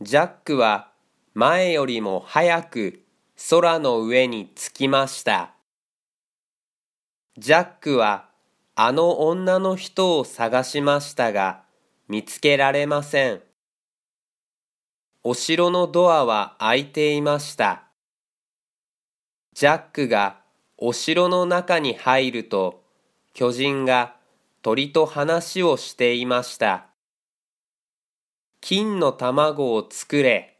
ジャックは前よりも早く空の上に着きました。ジャックはあの女の人を探しましたが見つけられません。お城のドアは開いていました。ジャックがお城の中に入ると巨人が鳥と話をしていました。金の卵を作れ。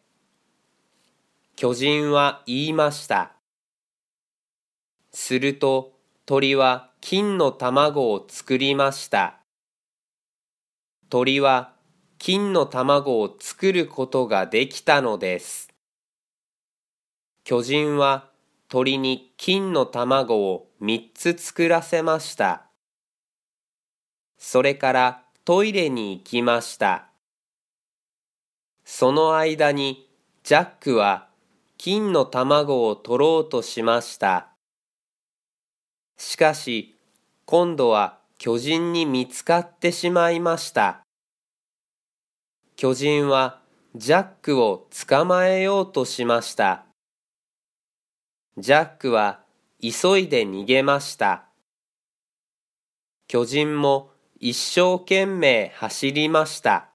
巨人は言いました。すると鳥は金の卵を作りました。鳥は金の卵を作ることができたのです。巨人は鳥に金の卵を三つ作らせました。それからトイレに行きました。その間にジャックは金の卵を取ろうとしました。しかし今度は巨人に見つかってしまいました。巨人はジャックを捕まえようとしました。ジャックは急いで逃げました。巨人も一生懸命走りました。